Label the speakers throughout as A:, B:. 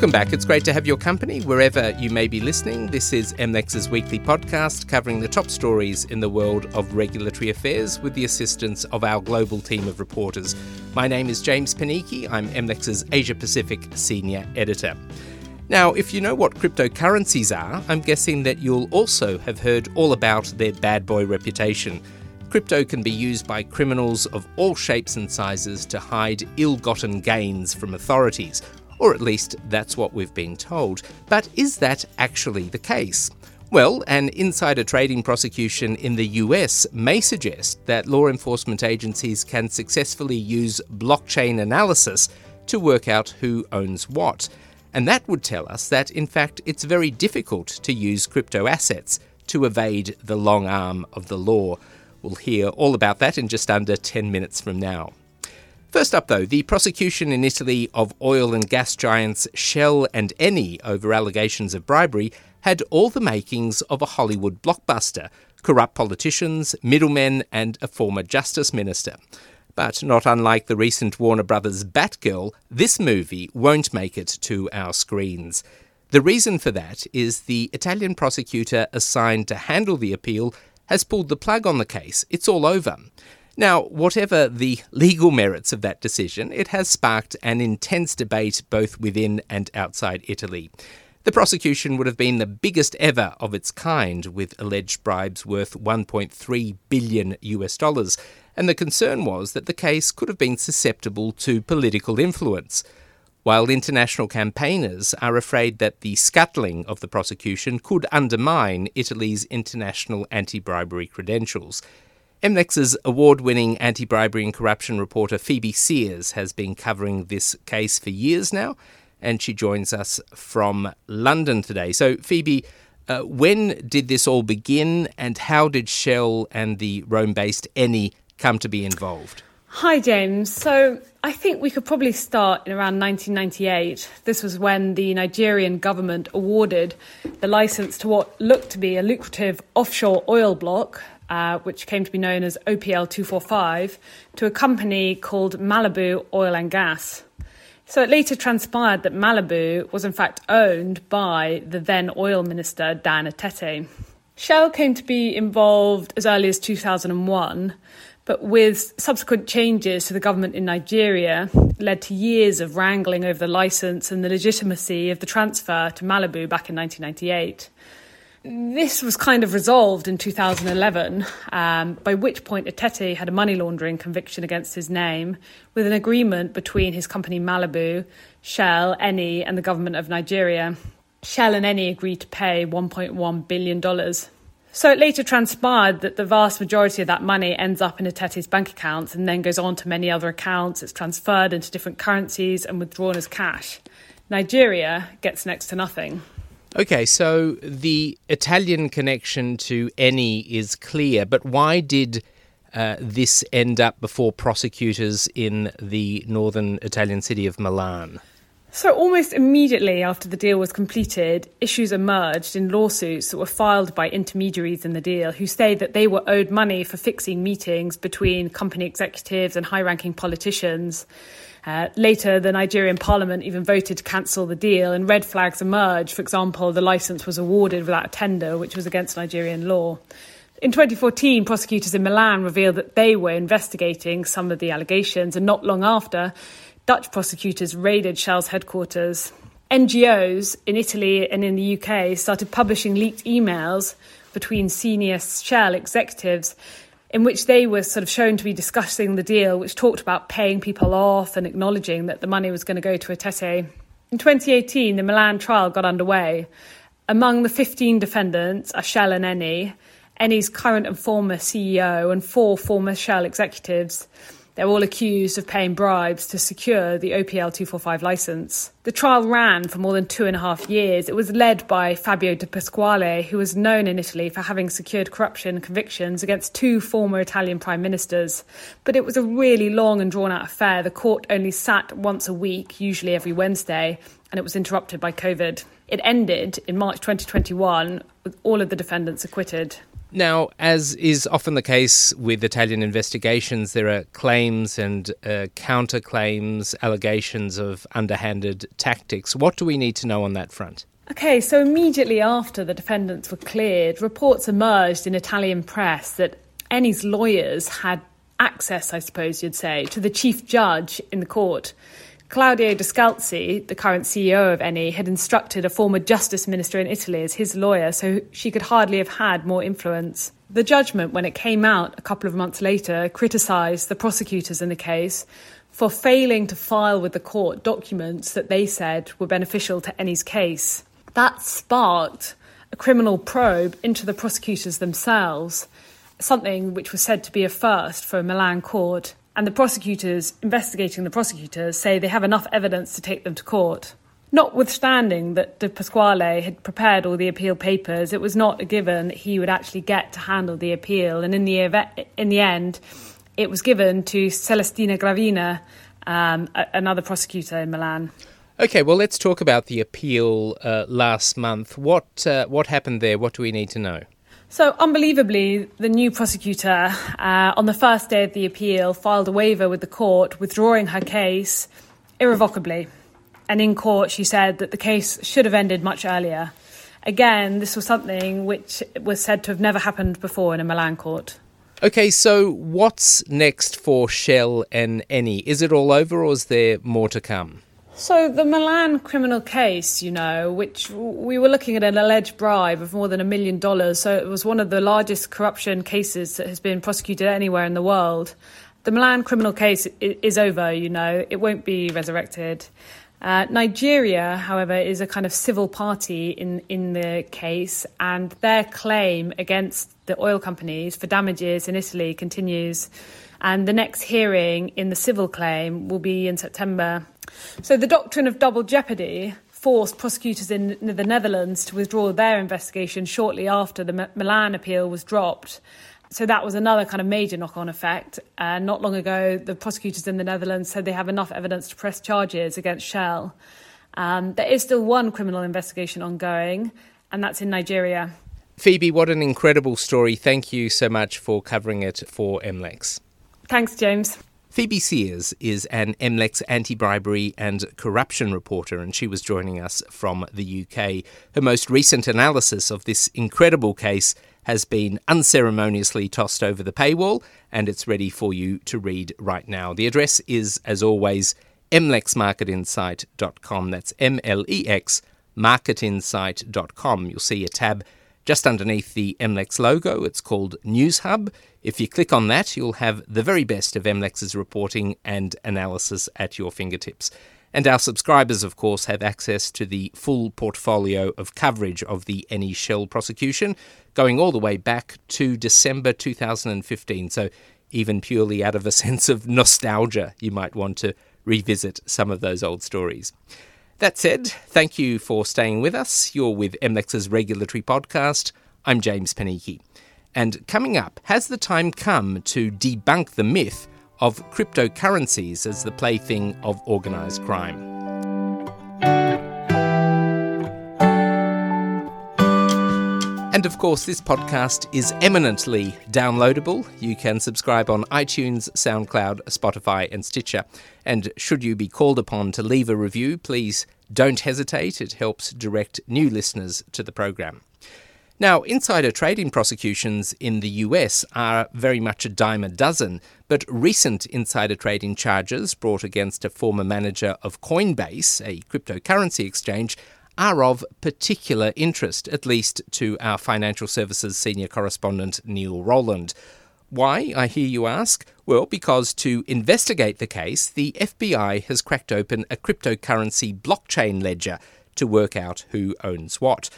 A: Welcome back. It's great to have your company wherever you may be listening. This is MLEX's weekly podcast covering the top stories in the world of regulatory affairs with the assistance of our global team of reporters. My name is James Panichi. I'm MLEX's Asia Pacific senior editor. Now, if you know what cryptocurrencies are, I'm guessing that you'll also have heard all about their bad boy reputation. Crypto can be used by criminals of all shapes and sizes to hide ill gotten gains from authorities, or at least that's what we've been told. But is that actually the case? Well, an insider trading prosecution in the US may suggest that law enforcement agencies can successfully use blockchain analysis to work out who owns what. And that would tell us that, in fact, it's very difficult to use crypto assets to evade the long arm of the law. We'll hear all about that in just under 10 minutes from now. First up, though, the prosecution in Italy of oil and gas giants Shell and Eni over allegations of bribery had all the makings of a Hollywood blockbuster corrupt politicians, middlemen, and a former justice minister. But not unlike the recent Warner Brothers Batgirl, this movie won't make it to our screens. The reason for that is the Italian prosecutor assigned to handle the appeal has pulled the plug on the case. It's all over. Now, whatever the legal merits of that decision, it has sparked an intense debate both within and outside Italy. The prosecution would have been the biggest ever of its kind, with alleged bribes worth 1.3 billion US dollars, and the concern was that the case could have been susceptible to political influence. While international campaigners are afraid that the scuttling of the prosecution could undermine Italy's international anti bribery credentials. MLEX's award winning anti bribery and corruption reporter Phoebe Sears has been covering this case for years now and she joins us from London today. So, Phoebe, uh, when did this all begin, and how did Shell and the Rome based Eni come to be involved?
B: Hi, James. So, I think we could probably start in around 1998. This was when the Nigerian government awarded the license to what looked to be a lucrative offshore oil block, uh, which came to be known as OPL 245, to a company called Malibu Oil and Gas. So it later transpired that Malibu was in fact owned by the then oil minister Dan Etete. Shell came to be involved as early as 2001, but with subsequent changes to the government in Nigeria led to years of wrangling over the license and the legitimacy of the transfer to Malibu back in 1998. This was kind of resolved in 2011, um, by which point Etete had a money laundering conviction against his name, with an agreement between his company Malibu, Shell, Eni, and the government of Nigeria. Shell and Eni agreed to pay $1.1 billion. So it later transpired that the vast majority of that money ends up in Etete's bank accounts and then goes on to many other accounts. It's transferred into different currencies and withdrawn as cash. Nigeria gets next to nothing.
A: Okay, so the Italian connection to Eni is clear, but why did uh, this end up before prosecutors in the northern Italian city of Milan?
B: So, almost immediately after the deal was completed, issues emerged in lawsuits that were filed by intermediaries in the deal who say that they were owed money for fixing meetings between company executives and high ranking politicians. Uh, later, the Nigerian parliament even voted to cancel the deal, and red flags emerged. For example, the license was awarded without a tender, which was against Nigerian law. In 2014, prosecutors in Milan revealed that they were investigating some of the allegations, and not long after, Dutch prosecutors raided Shell's headquarters. NGOs in Italy and in the UK started publishing leaked emails between senior Shell executives in which they were sort of shown to be discussing the deal, which talked about paying people off and acknowledging that the money was going to go to Etete. In 2018, the Milan trial got underway. Among the 15 defendants are Shell and Eni, Eni's current and former CEO, and four former Shell executives. They're all accused of paying bribes to secure the OPL 245 license. The trial ran for more than two and a half years. It was led by Fabio De Pasquale, who was known in Italy for having secured corruption convictions against two former Italian prime ministers. But it was a really long and drawn out affair. The court only sat once a week, usually every Wednesday, and it was interrupted by COVID. It ended in March 2021 with all of the defendants acquitted.
A: Now, as is often the case with Italian investigations, there are claims and uh, counterclaims, allegations of underhanded tactics. What do we need to know on that front?
B: Okay, so immediately after the defendants were cleared, reports emerged in Italian press that Eni's lawyers had access, I suppose you'd say, to the chief judge in the court. Claudio Descalzi, the current CEO of Eni, had instructed a former justice minister in Italy as his lawyer, so she could hardly have had more influence. The judgment, when it came out a couple of months later, criticised the prosecutors in the case for failing to file with the court documents that they said were beneficial to Eni's case. That sparked a criminal probe into the prosecutors themselves, something which was said to be a first for a Milan court and the prosecutors investigating the prosecutors say they have enough evidence to take them to court. Notwithstanding that De Pasquale had prepared all the appeal papers, it was not a given that he would actually get to handle the appeal. And in the, in the end, it was given to Celestina Gravina, um, another prosecutor in Milan.
A: Okay, well, let's talk about the appeal uh, last month. What uh, what happened there? What do we need to know?
B: So, unbelievably, the new prosecutor, uh, on the first day of the appeal, filed a waiver with the court, withdrawing her case irrevocably. And in court, she said that the case should have ended much earlier. Again, this was something which was said to have never happened before in a Milan court.
A: Okay, so what's next for Shell and Eni? Is it all over or is there more to come?
B: So, the Milan criminal case, you know, which we were looking at an alleged bribe of more than a million dollars. So, it was one of the largest corruption cases that has been prosecuted anywhere in the world. The Milan criminal case is over, you know, it won't be resurrected. Uh, Nigeria, however, is a kind of civil party in, in the case, and their claim against the oil companies for damages in Italy continues. And the next hearing in the civil claim will be in September. So the doctrine of double jeopardy forced prosecutors in the Netherlands to withdraw their investigation shortly after the Milan appeal was dropped. So that was another kind of major knock on effect. Uh, not long ago, the prosecutors in the Netherlands said they have enough evidence to press charges against Shell. Um, there is still one criminal investigation ongoing, and that's in Nigeria.
A: Phoebe, what an incredible story. Thank you so much for covering it for MLEX.
B: Thanks, James.
A: Phoebe Sears is an MLEX anti bribery and corruption reporter, and she was joining us from the UK. Her most recent analysis of this incredible case has been unceremoniously tossed over the paywall, and it's ready for you to read right now. The address is, as always, mlexmarketinsight.com. That's M L E X marketinsight.com. You'll see a tab just underneath the MLEX logo, it's called News Hub. If you click on that, you'll have the very best of MLEX's reporting and analysis at your fingertips. And our subscribers, of course, have access to the full portfolio of coverage of the Eni Shell prosecution, going all the way back to December 2015. So, even purely out of a sense of nostalgia, you might want to revisit some of those old stories. That said, thank you for staying with us. You're with MLEX's regulatory podcast. I'm James Panichi. And coming up, has the time come to debunk the myth of cryptocurrencies as the plaything of organised crime? And of course, this podcast is eminently downloadable. You can subscribe on iTunes, SoundCloud, Spotify, and Stitcher. And should you be called upon to leave a review, please don't hesitate. It helps direct new listeners to the program. Now, insider trading prosecutions in the US are very much a dime a dozen, but recent insider trading charges brought against a former manager of Coinbase, a cryptocurrency exchange, are of particular interest, at least to our financial services senior correspondent Neil Rowland. Why, I hear you ask? Well, because to investigate the case, the FBI has cracked open a cryptocurrency blockchain ledger to work out who owns what.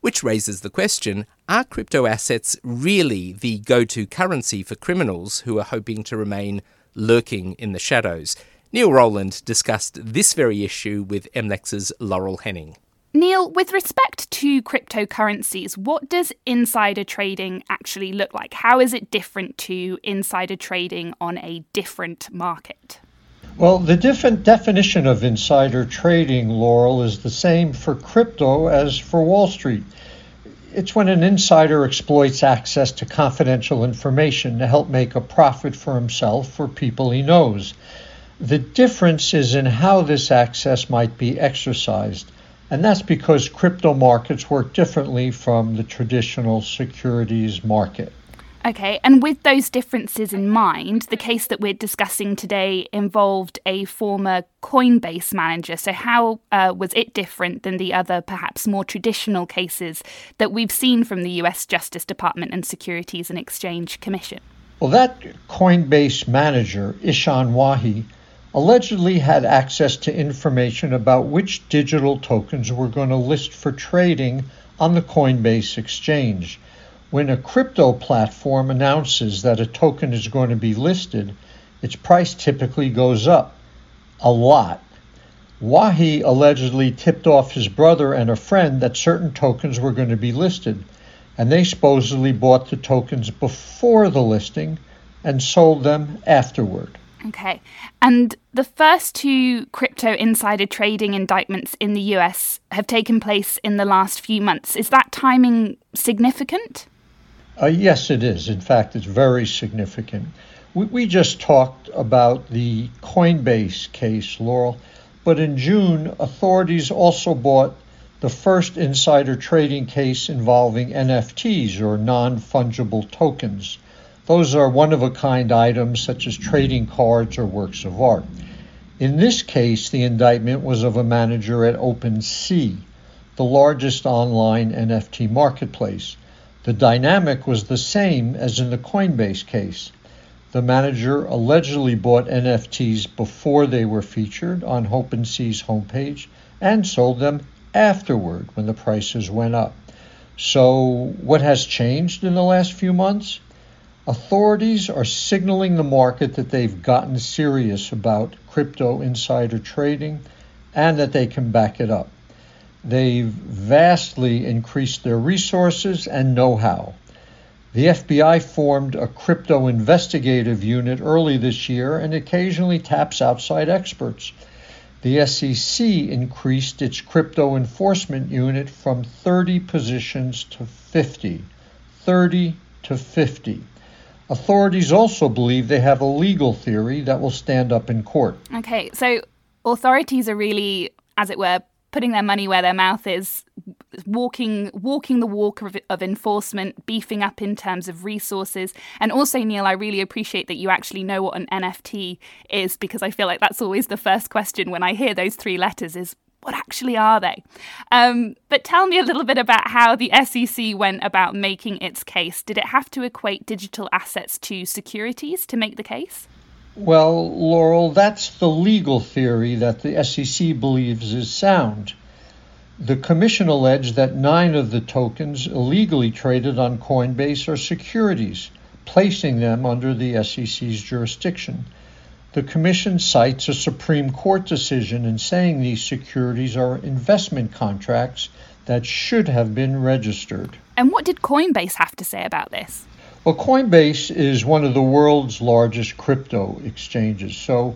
A: Which raises the question are crypto assets really the go to currency for criminals who are hoping to remain lurking in the shadows? Neil Rowland discussed this very issue with MLEX's Laurel Henning.
C: Neil, with respect to cryptocurrencies, what does insider trading actually look like? How is it different to insider trading on a different market?
D: Well, the different definition of insider trading, Laurel, is the same for crypto as for Wall Street. it's when an insider exploits access to confidential information to help make a profit for himself or people he knows. The difference is in how this access might be exercised, and that's because crypto markets work differently from the traditional securities market.
C: Okay, and with those differences in mind, the case that we're discussing today involved a former Coinbase manager. So, how uh, was it different than the other, perhaps more traditional cases that we've seen from the US Justice Department and Securities and Exchange Commission?
D: Well, that Coinbase manager, Ishan Wahi, allegedly had access to information about which digital tokens were going to list for trading on the Coinbase exchange. When a crypto platform announces that a token is going to be listed, its price typically goes up a lot. Wahi allegedly tipped off his brother and a friend that certain tokens were going to be listed, and they supposedly bought the tokens before the listing and sold them afterward.
C: Okay. And the first two crypto insider trading indictments in the US have taken place in the last few months. Is that timing significant?
D: Uh, yes, it is. In fact, it's very significant. We, we just talked about the Coinbase case, Laurel, but in June, authorities also bought the first insider trading case involving NFTs or non fungible tokens. Those are one of a kind items such as trading cards or works of art. In this case, the indictment was of a manager at OpenSea, the largest online NFT marketplace. The dynamic was the same as in the Coinbase case. The manager allegedly bought NFTs before they were featured on OpenSea's homepage and sold them afterward when the prices went up. So, what has changed in the last few months? Authorities are signaling the market that they've gotten serious about crypto insider trading and that they can back it up. They've vastly increased their resources and know how. The FBI formed a crypto investigative unit early this year and occasionally taps outside experts. The SEC increased its crypto enforcement unit from 30 positions to 50. 30 to 50. Authorities also believe they have a legal theory that will stand up in court.
C: Okay, so authorities are really, as it were, putting their money where their mouth is, walking walking the walk of, of, enforcement, beefing up in terms of resources, and also Neil, I really appreciate that you actually know what an NFT is because I feel like that's always the first question when I hear those three letters is what actually are they? Um, but tell me a little bit about how the SEC went about making its case. Did it have to equate digital assets to securities to make the case?
D: Well, Laurel, that's the legal theory that the SEC believes is sound. The Commission alleged that nine of the tokens illegally traded on Coinbase are securities, placing them under the SEC's jurisdiction. The Commission cites a Supreme Court decision in saying these securities are investment contracts that should have been registered.
C: And what did Coinbase have to say about this?
D: Well, Coinbase is one of the world's largest crypto exchanges, so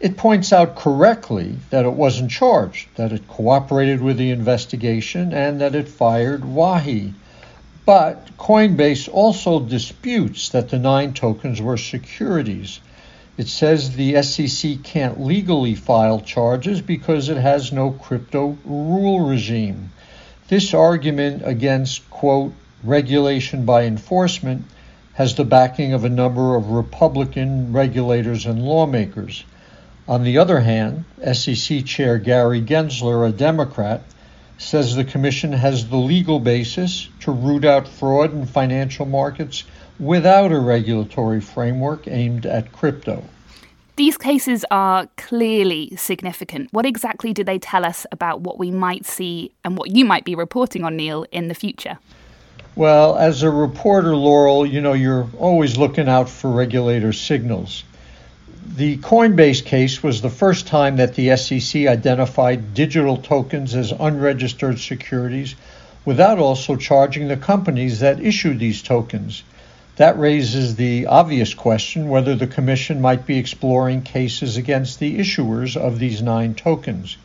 D: it points out correctly that it wasn't charged, that it cooperated with the investigation, and that it fired Wahi. But Coinbase also disputes that the nine tokens were securities. It says the SEC can't legally file charges because it has no crypto rule regime. This argument against, quote, regulation by enforcement has the backing of a number of Republican regulators and lawmakers. On the other hand, SEC Chair Gary Gensler, a Democrat, says the Commission has the legal basis to root out fraud in financial markets without a regulatory framework aimed at crypto.
C: These cases are clearly significant. What exactly do they tell us about what we might see and what you might be reporting on, Neil, in the future?
D: Well, as a reporter, Laurel, you know, you're always looking out for regulator signals. The Coinbase case was the first time that the SEC identified digital tokens as unregistered securities without also charging the companies that issued these tokens. That raises the obvious question whether the Commission might be exploring cases against the issuers of these nine tokens.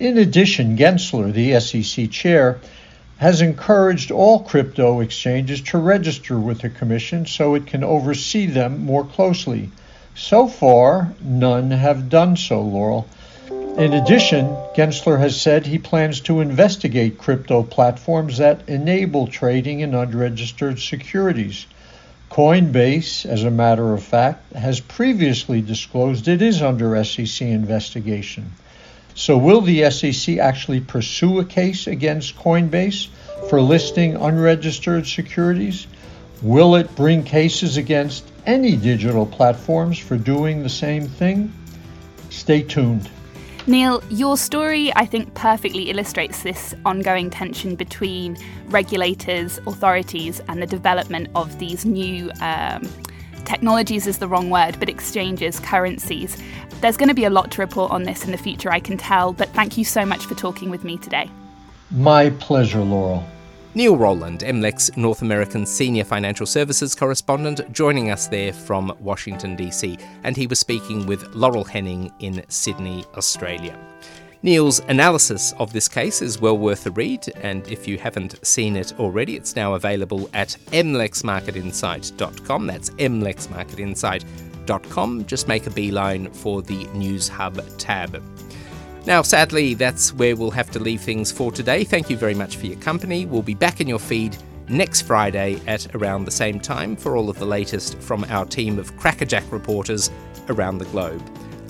D: In addition, Gensler, the SEC chair, has encouraged all crypto exchanges to register with the Commission so it can oversee them more closely. So far, none have done so, Laurel. In addition, Gensler has said he plans to investigate crypto platforms that enable trading in unregistered securities. Coinbase, as a matter of fact, has previously disclosed it is under SEC investigation. So, will the SEC actually pursue a case against Coinbase for listing unregistered securities? Will it bring cases against any digital platforms for doing the same thing? Stay tuned.
C: Neil, your story, I think, perfectly illustrates this ongoing tension between regulators, authorities, and the development of these new um, technologies is the wrong word, but exchanges, currencies. There's going to be a lot to report on this in the future, I can tell, but thank you so much for talking with me today.
D: My pleasure, Laurel.
A: Neil Rowland, MLEX North American Senior Financial Services Correspondent, joining us there from Washington, D.C., and he was speaking with Laurel Henning in Sydney, Australia. Neil's analysis of this case is well worth a read, and if you haven't seen it already, it's now available at mlexmarketinsight.com. That's mlexmarketinsight.com. Just make a beeline for the News Hub tab. Now, sadly, that's where we'll have to leave things for today. Thank you very much for your company. We'll be back in your feed next Friday at around the same time for all of the latest from our team of crackerjack reporters around the globe.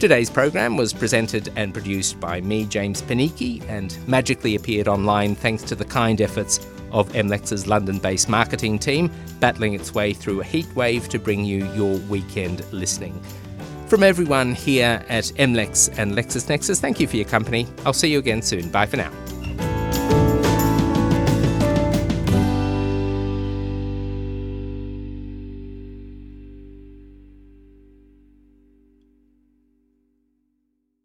A: Today's program was presented and produced by me, James Panichi, and magically appeared online thanks to the kind efforts of MLEX's London based marketing team, battling its way through a heat wave to bring you your weekend listening. From everyone here at MLEX and LexisNexis, thank you for your company. I'll see you again soon. Bye for now.